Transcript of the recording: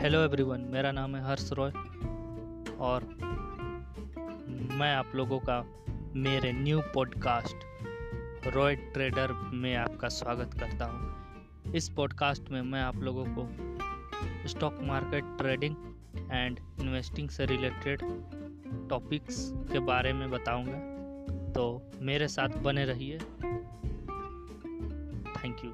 Hello everyone मेरा नाम है हर्ष रॉय और मैं आप लोगों का मेरे न्यू पॉडकास्ट रॉय ट्रेडर में आपका स्वागत करता हूँ। इस पॉडकास्ट में मैं आप लोगों को stock market trading and investing से रिलेटेड टॉपिक्स के बारे में बताऊँगा। तो मेरे साथ बने रहिए। Thank you